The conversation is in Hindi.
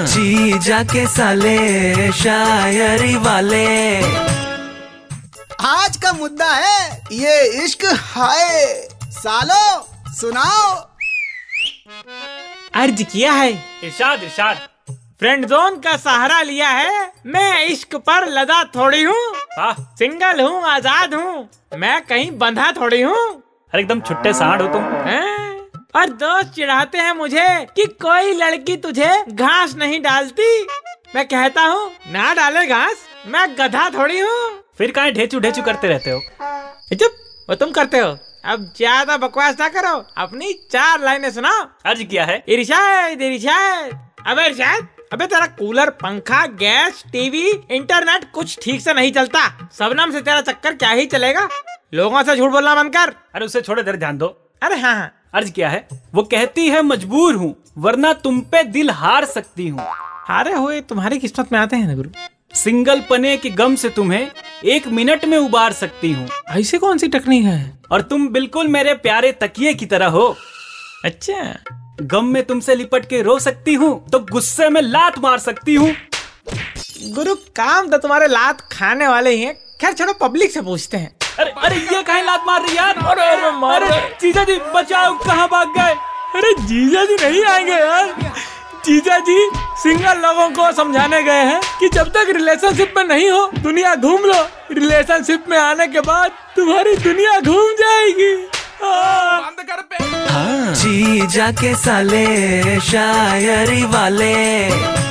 जी जाके साले शायरी वाले। आज का मुद्दा है ये इश्क हाय। सालो सुनाओ। अर्ज़ किया है। इरशाद इरशाद। फ्रेंड जोन का सहारा लिया है। मैं इश्क पर लदा थोड़ी हूँ। सिंगल हूँ आज़ाद हूँ। मैं कहीं बंधा थोड़ी हूँ। अरे एकदम छुट्टे साढ़ हो तुम। हैं? और दोस्त चिढ़ाते हैं मुझे कि कोई लड़की तुझे घास नहीं डालती। मैं कहता हूँ ना डाले घास मैं गधा थोड़ी हूँ। फिर काहे ढेचू ढेचू करते रहते हो? चुप वो तुम करते हो। अब ज़्यादा बकवास ना करो अपनी चार लाइनें सुनाओ। अर्ज़ किया है। इरशाद इरशाद अबे इरशाद अबे तेरा कूलर पंखा गैस टीवी इंटरनेट कुछ ठीक से नहीं चलता। सबनम से तेरा चक्कर क्या ही चलेगा? लोगों से झूठ बोलना बंद कर। अरे उसे छोड़े देर ध्यान दो। अरे हाँ हाँ। अर्ज़ क्या है? वो कहती है मजबूर हूँ वरना तुम पे दिल हार सकती हूँ। हारे हुए तुम्हारी किस्मत में आते हैं ना गुरु। सिंगल पने के गम से तुम्हें एक मिनट में उबार सकती हूँ। ऐसी कौन सी टेक्निक है? और तुम बिल्कुल मेरे प्यारे तकिए की तरह हो। अच्छा। गम में तुमसे लिपट के रो सकती हूँ तो गुस्से में लात मार सकती हूँ। गुरु काम तो तुम्हारे लात खाने वाले ही हैं। खैर छोड़ो पब्लिक से पूछते हैं। अरे अरे ये कहीं लात मार रही यार? अरे, मार अरे जीजा जी बचाओ कहाँ भाग गए? अरे जीजा जी नहीं आएँगे यार। जीजा जी सिंगल लोगों को समझाने गए हैं कि जब तक रिलेशनशिप में नहीं हो दुनिया घूम लो। रिलेशनशिप में आने के बाद तुम्हारी दुनिया घूम जाएगी। हाँ। जी जाके साले शायरी वाले।